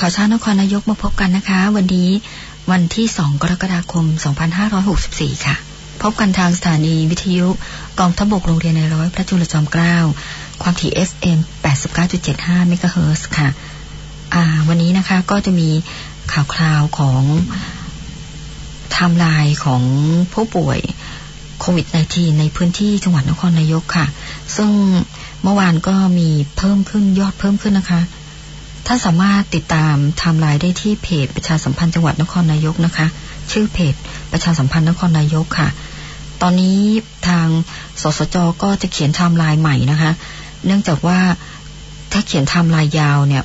ข่าวเช้านครนายกมาพบกันนะคะ วันนี้วันที่ 2 กรกฎาคม 2564 ค่ะ พบกันทางสถานีวิทยุกองทบกโรงเรียนในร้อยพระจุลจอมเกล้า ความถี่ FM 89.75 เมกะเฮิร์ค่ะ วันนี้นะคะก็จะมีข่าวคราวของไทม์ไลน์ของผู้ป่วยโควิด -19 ในพื้นที่จังหวัดนครนายกค่ะ ซึ่งเมื่อวานก็มีเพิ่มขึ้นยอดเพิ่มขึ้นนะคะ ท่านสามารถติดตามไทม์ไลน์ได้ที่เพจประชาสัมพันธ์จังหวัดนครนายกนะคะ ชื่อเพจประชาสัมพันธ์นครนายกค่ะ ตอนนี้ทางสสจก็จะเขียนไทม์ไลน์ใหม่นะคะ เนื่องจากว่าถ้าเขียนไทม์ไลน์ยาวเนี่ย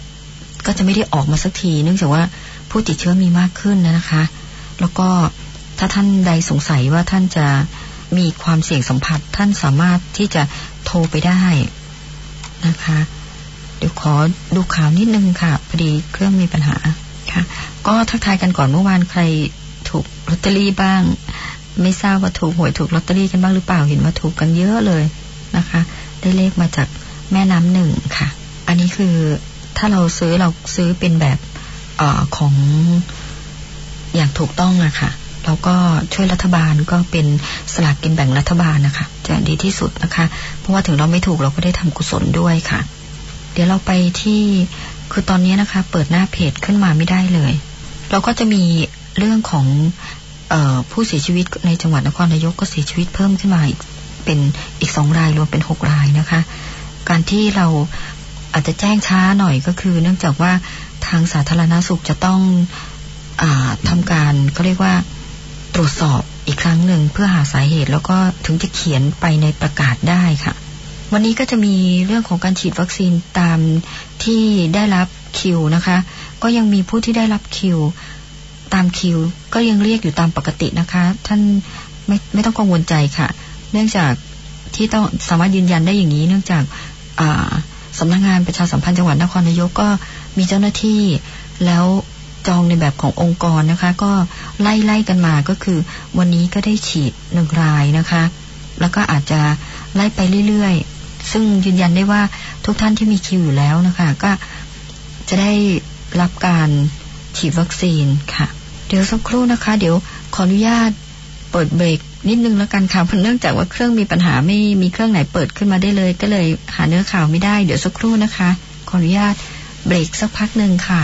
ก็จะไม่ได้ออกมาสักที เนื่องจากว่าผู้ติดเชื้อมีมากขึ้นนะคะ แล้วก็ถ้าท่านใดสงสัยว่าท่านจะมีความเสี่ยงสัมผัส ท่านสามารถที่จะโทรไปได้นะคะ ดี๋ยวขอดูข่าวนิดนึงค่ะพอดีเครื่องมีปัญหาค่ะ ก็ทักทายกันก่อนเมื่อวานใครถูกลอตเตอรี่บ้าง ไม่ทราบว่าถูกหวยถูกลอตเตอรี่กันบ้างหรือเปล่าเห็นว่าถูกกันเยอะเลยนะคะ ได้เลขมาจากแม่น้ำหนึ่งค่ะ อันนี้คือถ้าเราซื้อเราซื้อเป็นแบบอของอย่างถูกต้องอะค่ะแล้วก็ช่วยรัฐบาลก็เป็นสลากกินแบ่งรัฐบาลนะคะ จะดีที่สุดนะคะ เพราะว่าถึงเราไม่ถูกเราก็ได้ทำกุศลด้วยค่ะ เดี๋ยวเราไปที่คือตอนนี้นะคะ เปิดหน้าเพจขึ้นมาไม่ได้เลย เราก็จะมีเรื่องของออผู้เสียชีวิตในจังหวัดนครนายกก็เสียชีวิตเพิ่มขึ้นมาอีกเป็นอีกสองรายรวมเป็นหกรายนะคะ การที่เราอาจจะแจ้งช้าหน่อยก็คือ เนื่องจากว่าทางสาธารณาสุขจะต้องอทำการก็เรียกว่าตรวจสอบอีกครั้งหนึ่งเพื่อหาสาเหตุแล้วก็ถึงจะเขียนไปในประกาศได้ค่ะ วันนี้ก็จะมีเรื่องของการฉีดวัคซีนตามที่ได้รับคิวนะคะ ก็ยังมีผู้ที่ได้รับคิวตามคิว ก็ยังเรียกอยู่ตามปกตินะคะ ท่านไม่ไม่ต้องกังวลใจค่ะ เนื่องจากที่ต้องสามารถยืนยันได้อย่างนี้ เนื่องจากสำนักงงานประชาสัมพันธ์จังหวัดนครนายกก็มีเจ้าหน้าที่แล้วจองในแบบขององค์กรนะคะ ก็ไล่ไล่กันมาก็คือ วันนี้ก็ได้ฉีดหนึ่งรายนะคะ แล้วก็อาจจะไล่ไปเรื่อย ซึ่งยืนยันได้ว่าทุกท่านที่มีคิวอยู่แล้วนะคะ ก็จะได้รับการฉีดวัคซีนค่ะ เดี๋ยวสักครู่นะคะ เดี๋ยวขออนุญาตเปิดเบรกนิดนึงแล้วกันค่ะเพราะเนื่องจากว่าเครื่องมีปัญหาไม่มีเครื่องไหนเปิดขึ้นมาได้เลย ก็เลยหาเนื้อข่าวไม่ได้ เดี๋ยวสักครู่นะคะ ขออนุญาตเบรกสักพักหนึ่งค่ะ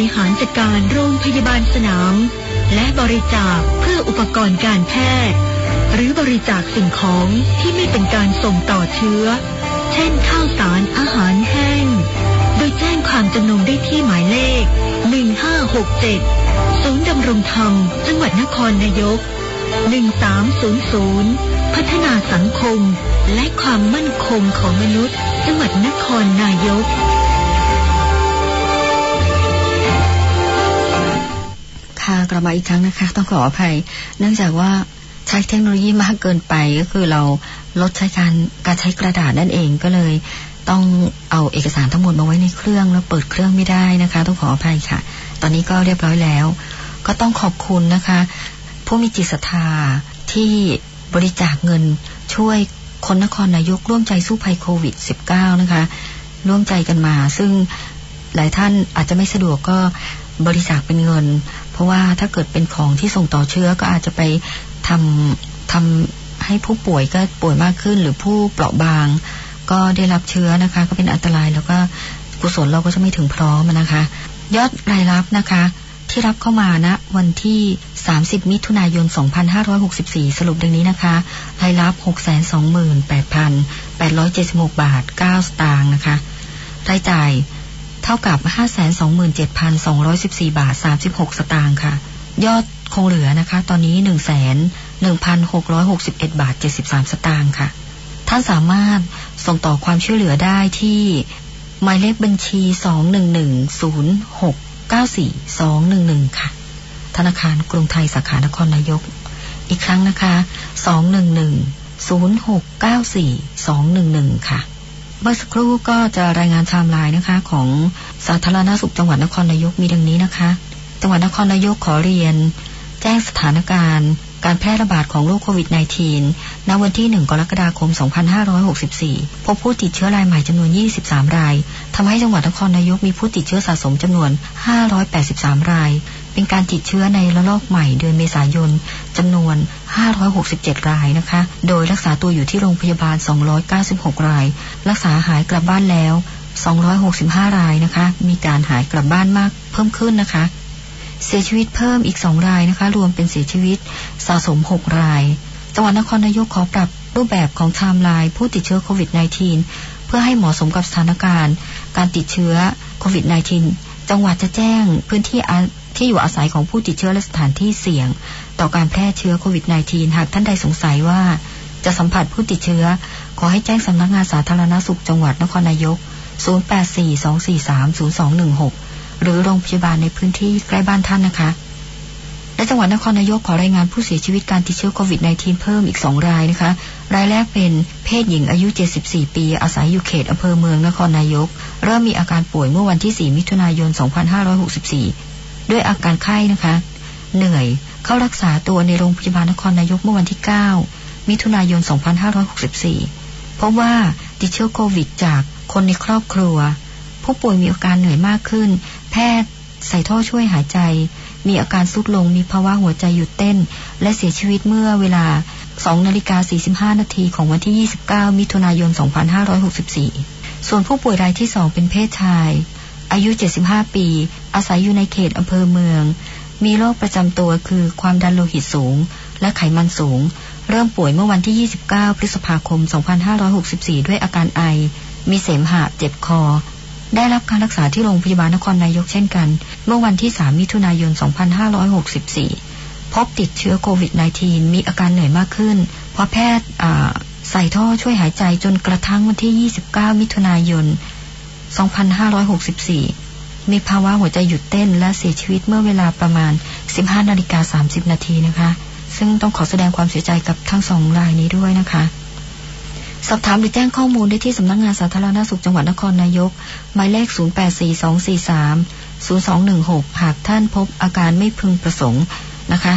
ริหารจัดการโรงพยาบาลสนาม และบริจาคเพื่ออุปกรณ์การแพทย์ หรือบริจาคสิ่งของที่ไม่เป็นการส่งต่อเชื้อ เช่นข้าวสารอาหารแห้ง โดยแจ้งความจำนงได้ที่หมายเลข 1567 ศูนย์ดำรงธรรม จังหวัดนครนายก 1300 พัฒนาสังคม และความมั่นคงของมนุษย์ จังหวัดนครนายก ค่ะกลับมาอีกครั้งนะคะ ต้องขออภัย เนื่องจากว่าใช้เทคโนโลยีมากเกินไปก็คือเราลดใช้การการใช้กระดาษนั่นเองก็เลย ต้องเอาเอกสารทั้งหมดมาไว้ในเครื่องแล้วเปิดเครื่องไม่ได้นะคะ ต้องขออภัยค่ะ ตอนนี้ก็เรียบร้อยแล้ว ก็ต้องขอบคุณนะคะ ผู้มีจิตศรัทธาที่บริจาคเงินช่วยคนนครนายกร่วมใจสู้ภัยโควิด -19 นะคะ ร่วมใจกันมา ซึ่ง หลายท่านอาจจะไม่สะดวกก็บริจาคเป็นเงิน เพราะว่าถ้าเกิดเป็นของที่ส่งต่อเชื้อก็อาจจะไปทำทำให้ผู้ป่วยก็ป่วยมากขึ้น หรือผู้เปราะบาง ก็ได้รับเชื้อนะคะ ก็เป็นอันตรายแล้วก็กุศลเราก็จะไม่ถึงพร้อมนะคะ ยอดรายรับนะคะที่รับเข้ามาณนะวันที่ 30 มิถุนายน 2564 สรุปดังนี้นะคะ รายรับ 628,876 บาท 9 สตางค์นะคะ รายจ่าย เท่ากับ 527,214 บาท 36 สตางค์ค่ะ ยอดคงเหลือนะคะ ตอนนี้ 1,1,661 บาท 73 สตางค์ค่ะ ท่านสามารถส่งต่อความช่วยเหลือได้ที่หมายเลขบัญชี 211069421ค่ะ ธนาคารกรุงไทยสาขานครนายก อีกครั้งนะคะ 211069421ค่ะ เมื่อสักครู่ก็จะรายงานไทม์ไลน์นะคะ ของสาธารณสุขจังหวัดนครนายกมีดังนี้นะคะ จังหวัดนครนายกขอเรียน แจ้งสถานการณ์ การแพร่ระบาดของโรคโควิด -19 ณวันที่ 1 กรกฎาคม 2564 พบผู้ติดเชื้อรายใหม่จำนวน 23 รายทำให้จังหวัดนครนายกมีผู้ติดเชื้อสะสมจำนวน 583 ราย เป็นการติดเชื้อในระลอกใหม่เดือนเมษายนจำนวน 567 รายนะคะ โดยรักษาตัวอยู่ที่โรงพยาบาล 296 ราย รักษาหายกลับบ้านแล้ว 265 รายนะคะ มีการหายกลับบ้านมากเพิ่มขึ้นนะคะ เสียชีวิตเพิ่มอีก 2 รายนะคะ รวมเป็นเสียชีวิตสะสม 6 ราย จังหวัดนครนายกขอปรับรูปแบบของไทม์ไลน์ผู้ติดเชื้อโควิด -19 เพื่อให้เหมาะสมกับสถานการณ์ การติดเชื้อโควิด -19 จังหวัดจะแจ้งพื้นที่ ที่อยู่อาศัยของผู้ติดเชื้อและสถานที่เสี่ยง ต่อการแพร่เชื้อโควิด -19 หากท่านใดสงสัยว่าจะสัมผัสผู้ติดเชื้อ ขอให้แจ้งสำนักงานสาธารณสุขจังหวัดนครนายก 0842430216 หรือโรงพยาบาลในพื้นที่ใกล้บ้านท่านนะคะ และจังหวัดนครนายกขอรายงานผู้เสียชีวิตการติดเชื้อโควิด -19 เพิ่มอีก 2 รายนะคะ รายแรกเป็นเพศหญิงอายุ 74 ปี อาศัยอยู่เขตอำเภอเมืองนครนายก เริ่มมีอาการป่วยเมื่อวันที่ 4 มิถุนายน 2564 ด้วยอาการไข้นะคะ เหนื่อยเข้ารักษาตัวในโรงพยาบาลนครนายกเมื่อวันที่ 9 มิถุนายน 2564พบว่าติดเชื้อโควิดจากคนในครอบครัว ผู้ป่วยมีอาการเหนื่อยมากขึ้น แพทย์ใส่ท่อช่วยหายใจ มีอาการสุดลงมีภาวะหัวใจหยุดเต้น และเสียชีวิตเมื่อเวลา 2 นาฬิกา 45 นาทีของวันที่ 29 มิถุนายน 2564 ส่วนผู้ป่วยรายที่ 2 เป็นเพศชาย อายุ 75 ปี อาศัยอยู่ในเขตอำเภอเมือง มีโรคประจำตัวคือความดันโลหิตสูง และไขมันสูง เริ่มป่วยเมื่อวันที่ 29 พฤษภาคม 2564 ด้วยอาการไอ มีเสมหะเจ็บคอ ได้รับการรักษาที่โรงพยาบาลนครนายกเช่นกัน เมื่อวันที่ 3 มิถุนายน 2564 พบติดเชื้อโควิด -19 มีอาการเหนื่อยมากขึ้น เพราะแพทย์ใส่ท่อช่วยหายใจจนกระทั่งวันที่ 29 มิถุนายน 2564 มีภาวะหัวใจหยุดเต้นและเสียชีวิตเมื่อเวลาประมาณ 15นาฬิกา30 นาทีนะคะ ซึ่งต้องขอแสดงความเสียใจกับทั้งสองรายนี้ด้วยนะคะ สอบถามหรือแจ้งข้อมูลได้ที่สำนักงงานสาธารณสุขจังหวัดนครนายก หมายเลข 0842430216 หากท่านพบอาการไม่พึงประสงค์นะคะ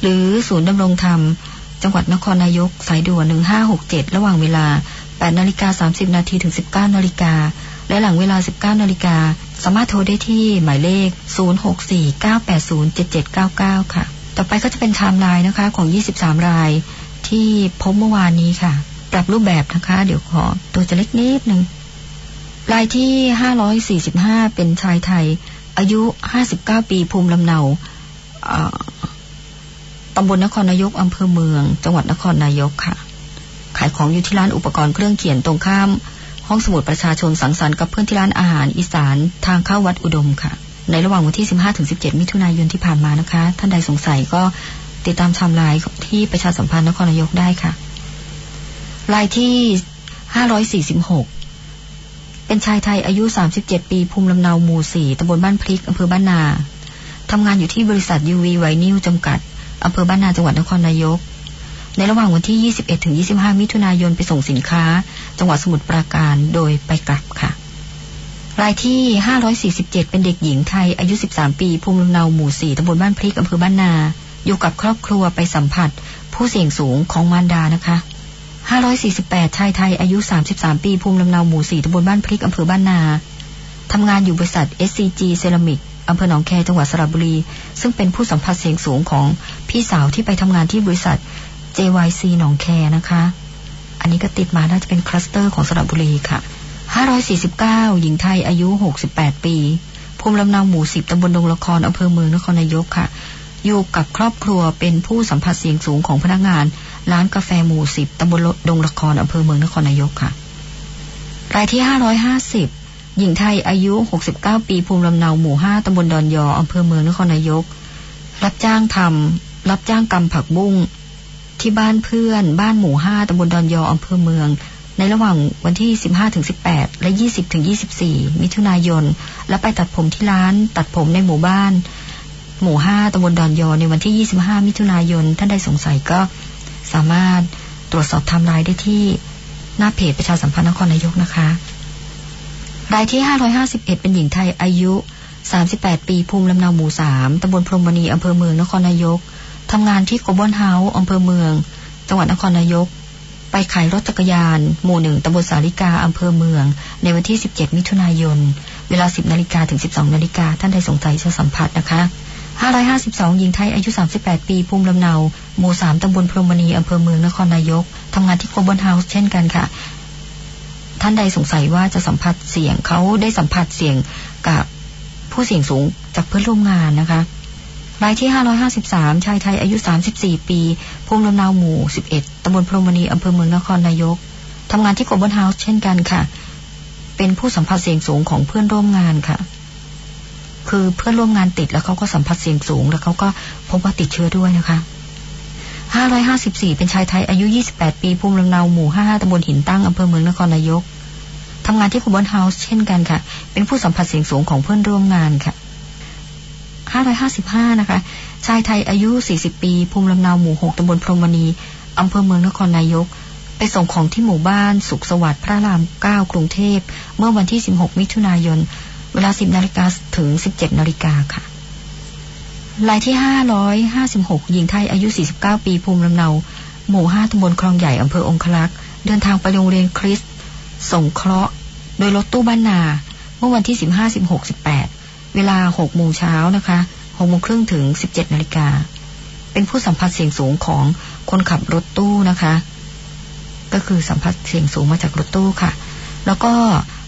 หรือศูนย์ดำรงธรรม จังหวัดนครนายก สายด่วน 1567 ระหว่างเวลา8นาฬิกา30 นาทีถึง 19นาฬิกา และหลังเวลา 19นาฬิกาสามารถโทรได้ที่หมายเลข 0649807799 ค่ะ ต่อไปก็จะเป็นไทม์ไลน์นะคะของ 23 รายที่พบเมื่อวานนี้ค่ะ ปรับรูปแบบนะคะ เดี๋ยวขอตัวจะเล็กนิดนึงรายที่ 545 เป็นชายไทย อายุ 59 ปีภูมิลำเนาตำบลนครนายกอำเภอเมือง จังหวัดนครนายกค่ะ ขายของอยู่ที่ร้านอุปกรณ์เครื่องเขียนตรงข้าม ห้องสมุดประชาชนสังสรรค์กับเพื่อนที่ร้านอาหารอีสานทางเข้าวัดอุดมค่ะ ในระหว่างวันที่ 15-17 มิถุนายนที่ผ่านมานะคะ ท่านใดสงสัยก็ติดตามทำลายที่ประชาสัมพันธ์นครนายกได้ค่ะรายที่ 546 เป็นชายไทยอายุ 37 ปี ภูมิลำเนาหมู่4ตำบลบ้านพริกอำเภอบ้านนาทำงานอยู่ที่บริษัทยูวีไวนิวจำกัดอำเภอบ้านนาจังหวัดนครนายก ในระหว่างวันที่ 21 ถึง 25 มิถุนายนไปส่งสินค้า จังหวัดสมุทรปราการโดยไปกลับค่ะ รายที่ 547 เป็นเด็กหญิงไทยอายุ 13 ปี ภูมิลำเนาหมู่ 4ตำบลบ้านพริกอำเภอบ้านนา อยู่กับครอบครัวไปสัมผัส ผู้เสี่ยงสูงของมารดานะคะ 548 ชายไทยอายุ 33 ปี ภูมิลำเนาหมู่ 4ตำบลบ้านพริกอำเภอบ้านนาทำงานอยู่บริษัท SCG เซรามิกอำเภอหนองแคจังหวัดสระบุรี ซึ่งเป็นผู้สัมผัสเสียงสูงของพี่สาวที่ไปทำงานที่บริษัท JYC หนองแคนะคะ อันนี้ก็ติดมาน่าจะเป็นคลัสเตอร์ของสระบุรีค่ะ 549 หญิงไทยอายุ 68 ปี ภูมิลำเนาหมู่10ตำบลดงละครอำเภอเมืองนครนายกค่ะ อยู่กับครอบครัวเป็นผู้สัมผัสเสี่ยงสูงของพนักงาน ร้านกาแฟหมู่10ตำบลดงละครอำเภอเมืองนครนายกค่ะ รายที่ 550 หญิงไทยอายุ 69 ปี ภูมิลำเนาหมู่ 5ตำบลดอนยออำเภอเมืองนครนายก รับจ้างทำรับจ้างกำผักบุ้ง ที่บ้านเพื่อน บ้านหมู่5ตำบลดอนยออำเภอเมือง ในระหว่างวันที่ 15-18 และ 20-24 มิถุนายน และไปตัดผมที่ร้าน ตัดผมในหมู่บ้าน หมู่5ตำบลดอนยอในวันที่ 25 มิถุนายน ท่านใดสงสัยก็สามารถตรวจสอบทำลายได้ที่หน้าเพจประชาสัมพันธ์นครนายกนะคะ รายที่ 551 เป็นหญิงไทยอายุ 38 ปีภูมิลำเนาหมู่ 3ตำบลพรมณีอำเภอเมืองนครนายก ทำงานที่โกลบอลเฮาส์อำเภอเมือง จังหวัดนครนายก ไปขายรถจักรยาน หมู่หนึ่งตำบลสาริกาอำเภอเมือง ในวันที่ 17 มิถุนายน เวลา 10นาฬิกาถึง 12นาฬิกาท่านใดสงสัยจะสัมผัสนะคะ 552 หญิงไทยอายุ 38 ปี ภูมิลำเนา หมู่ 3ตำบลพรมณีอำเภอเมืองนครนายกทำงานที่โกลบอลเฮาส์เช่นกันค่ะ ท่านใดสงสัยว่าจะสัมผัสเสียงเขาได้สัมผัสเสียงกับผู้เสี่ยงสูงจากเพื่อนร่วมงานนะคะ รายที่ 553 ชายไทยอายุ 34 ปี ภูมิลำเนาหมู่ 11 ตำบลพรมณีอำเภอเมืองนครนายก ทำงานที่กบนเฮาส์เช่นกันค่ะ เป็นผู้สัมผัสเสียงสูงของเพื่อนร่วมงานค่ะ คือเพื่อนร่วมงานติดแล้วเขาก็สัมผัสเสียงสูง แล้วเขาก็พบว่าติดเชื้อด้วยนะคะ 554 เป็นชายไทยอายุ 28 ปี ภูมิลำเนาหมู่ 55 ตำบลหินตั้งอำเภอเมืองนครนายกทำงานที่คูบอนเฮาส์เช่นกันค่ะ เป็นผู้สัมผัสเสียงสูงของเพื่อนร่วมงานค่ะ 555 นะคะ ชายไทยอายุ 40 ปี ภูมิลำเนาหมู่ 6ตำบลพรมณีอำเภอเมืองนครนายก ไปส่งของที่หมู่บ้าน สุขสวัสดิ์พระราม 9 กรุงเทพ เมื่อวันที่ 16 มิถุนายน เวลา 10นาฬิกาถึง 17นาฬิกาค่ะรายที่ 556 หญิงไทยอายุ 49 ปี ภูมิลำเนา หมู่ 5ตำบลคลองใหญ่อำเภอองคลักเดินทางไปโรงเรียนคริส ส่งเคราะห์ โดยรถตู้บ้านนา เมื่อวันที่ 15 16 18 เวลาหกโมงเช้านะคะหกโมงครึ่งถึงสิบเจ็ดนาฬิกา เป็นผู้สัมผัสเสียงสูงของคนขับรถตู้นะคะ ก็คือสัมผัสเสียงสูงมาจากรถตู้ค่ะ แล้วก็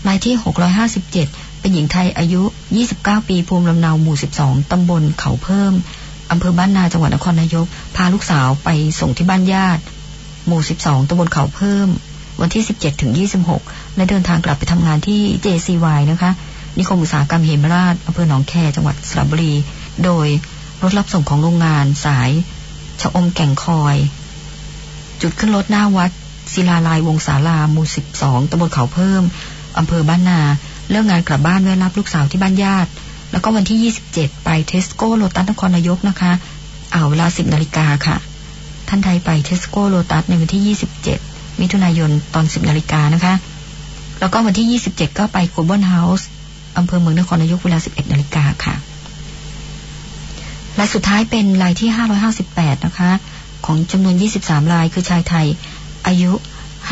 รายที่หกร้อยห้าสิบเจ็ดเป็นหญิงไทยอายุ29ปีภูมิลำเนาหมู่12ตำบลเขาเพิ่มอำเภอบ้านนาจังหวัดนครนายก พาลูกสาวไปส่งที่บ้านญาติ หมู่ 12ตำบลเขาเพิ่ม วันที่ 17 ถึง 26 และเดินทางกลับไปทำงานที่ JCY นะคะ นิคมอุตสาหกรรมเหมราชอำเภอหนองแคจังหวัดสระบุรี โดยรถรับส่งของโรงงานสายชะอมแก่งคอย จุดขึ้นรถหน้าวัด ศิลาลายวงศาลาหมู่ 12ตำบลเขาเพิ่มอำเภอบ้านนาเลิกงานกลับบ้านแวะรับลูกสาวที่บ้านญาติ แล้วก็วันที่ 27 ไปเทสโก้โลตัสนครนายกนะคะ เอาเวลา 10นาฬิกาค่ะ ท่านใดไปเทสโก้โลตัสในวันที่ 27 มิถุนายนตอน 10นาฬิกานะคะ แล้วก็วันที่ 27 ก็ไปโกลบอลเฮาส์ อำเภอเมืองนครนายกเวลา 11นาฬิกาค่ะรายสุดท้ายเป็นรายที่ 558 นะคะ ของจำนวน 23รายคือชายไทย อายุ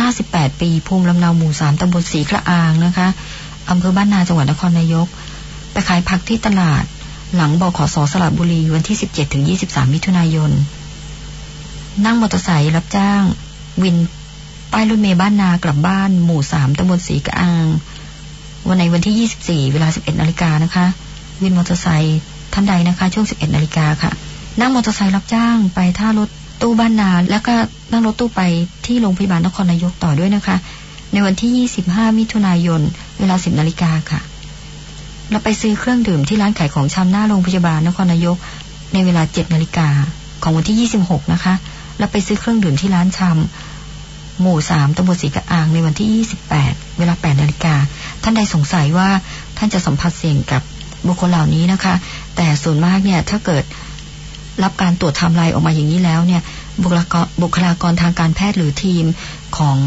58 ปี ภูมิลำเนาหมู่ 3ตำบลสีกระอางนะคะอำเภอบ้านนาจังหวัดนครนายก ไปขายผักที่ตลาด หลังบขสสระบุรีวันที่ 17 ถึง 23 มิถุนายน นั่งมอเตอร์ไซค์รับจ้าง วินป้ายรถเมย์บ้านนากลับบ้านหมู่สามตำบลสีกระอาง วันในวันที่ 24 เวลา 11 นาฬิกานะคะ วินมอเตอร์ไซค์ท่านใดนะคะ ช่วง 11 นาฬิกาค่ะ นั่งมอเตอร์ไซค์รับจ้างไปท่ารถตู้บ้านนา แล้วก็นั่งรถตู้ไปที่โรงพยาบาลนครนายกต่อด้วยนะคะ ในวันที่ 25 มิถุนายน เวลา 10 นาฬิกาค่ะ เราไปซื้อเครื่องดื่มที่ร้านขายของชำหน้าโรงพยาบาลนครนายก ในเวลา 7 นาฬิกาของวันที่ 26 นะคะแล้วไปซื้อเครื่องดื่มที่ร้านชำ หมู่3ตำบลศรีกระอางในวันที่ 28 เวลา 8 นาฬิกา ท่านใดสงสัยว่าท่านจะสัมผัสเสี่ยงกับบุคคลเหล่านี้นะคะ แต่ส่วนมากเนี่ยถ้าเกิดรับการตรวจไทม์ไลน์ออกมาอย่างนี้แล้วเนี่ยบุคลากรบุคลากรทางการแพทย์หรือทีมของ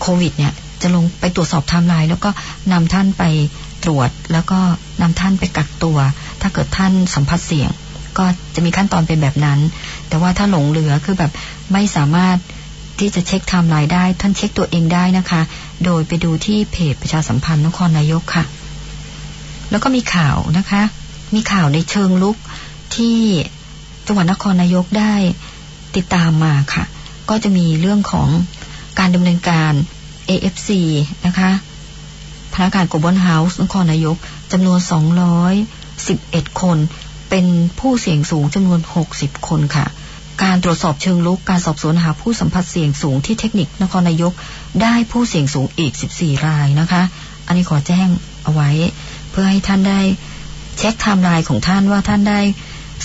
โควิดเนี่ยจะลงไปตรวจสอบไทม์ไลน์แล้วก็นำท่านไปตรวจแล้วก็นำท่านไปกักตัว ถ้าเกิดท่านสัมผัสเสี่ยง ก็จะมีขั้นตอนเป็นแบบนั้น แต่ว่าถ้าหลงเหลือคือแบบไม่สามารถ ที่จะเช็คไทม์ไลน์ได้ ท่านเช็คตัวเองได้นะคะ โดยไปดูที่เพจประชาสัมพันธ์นครนายกค่ะ แล้วก็มีข่าวนะคะ มีข่าวในเชิงรุกที่จังหวัดนครนายกได้ติดตามมาค่ะ ก็จะมีเรื่องของการดำเนินการ ACF นะคะพนักงานโกลบอลเฮาส์นครนายกจำนวน 211 คน เป็นผู้เสี่ยงสูงจำนวน 60 คนค่ะ การตรวจสอบเชิงรุกการสอบสวนหาผู้สัมผัสเสี่ยงสูงที่เทคนิคนครนายกได้ผู้เสี่ยงสูงอีก 14 รายนะคะ อันนี้ขอแจ้งเอาไว้ เพื่อให้ท่านได้เช็คไทม์ไลน์ของท่านว่าท่านได้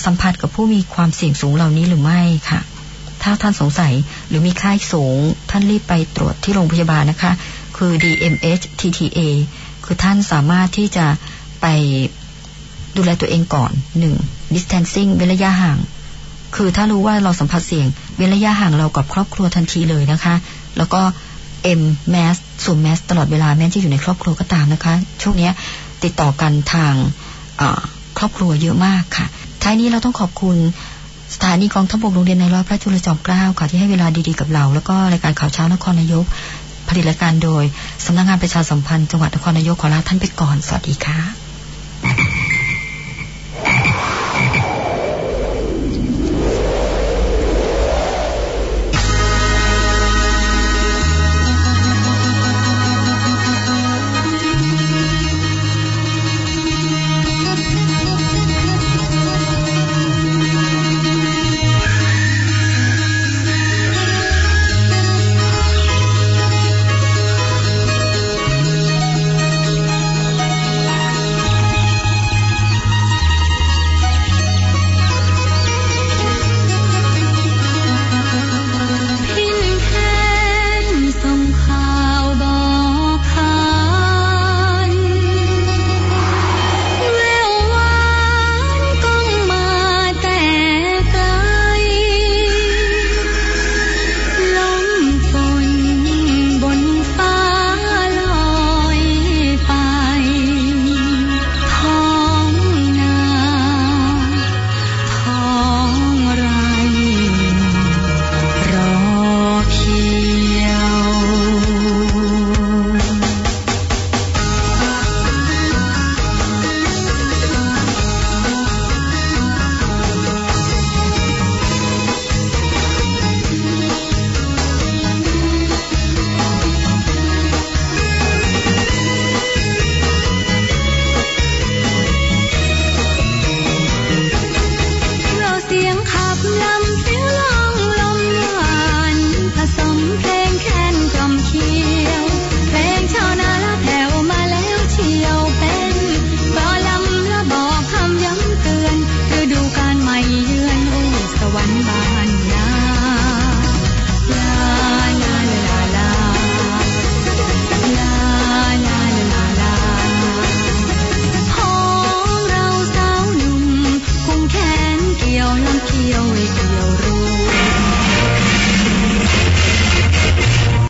สัมผัสกับผู้มีความเสี่ยงสูงเหล่านี้หรือไม่ค่ะ ถ้าท่านสงสัยหรือมีไข้สูง ท่านรีบไปตรวจที่โรงพยาบาลนะคะ คือ DMHTTA คือท่านสามารถที่จะไปดูแลตัวเองก่อนหนึ่ง distancing เว้นระยะห่าง คือถ้ารู้ว่าเราสัมผัสเสี่ยงเว้นระยะห่างเรากับครอบครัวทันทีเลยนะคะ แล้วก็ M mask สวมแมสตลอดเวลาแม้จะอยู่ในครอบครัวก็ตามนะคะ ช่วงนี้ติดต่อกันทางครอบครัวเยอะมากค่ะ ท้ายนี้เราต้องขอบคุณสถานีกองทัพบกโรงเรียนในร้อยพระจุลจอมเกล้าค่ะที่ให้เวลาดีๆกับเรา แล้วก็รายการข่าวเช้านครนายก ผลิตรายการโดยสำนักงงานประชาสัมพันธ์จังหวัดนครนายกขอลาท่านไปก่อน สวัสดีค่ะ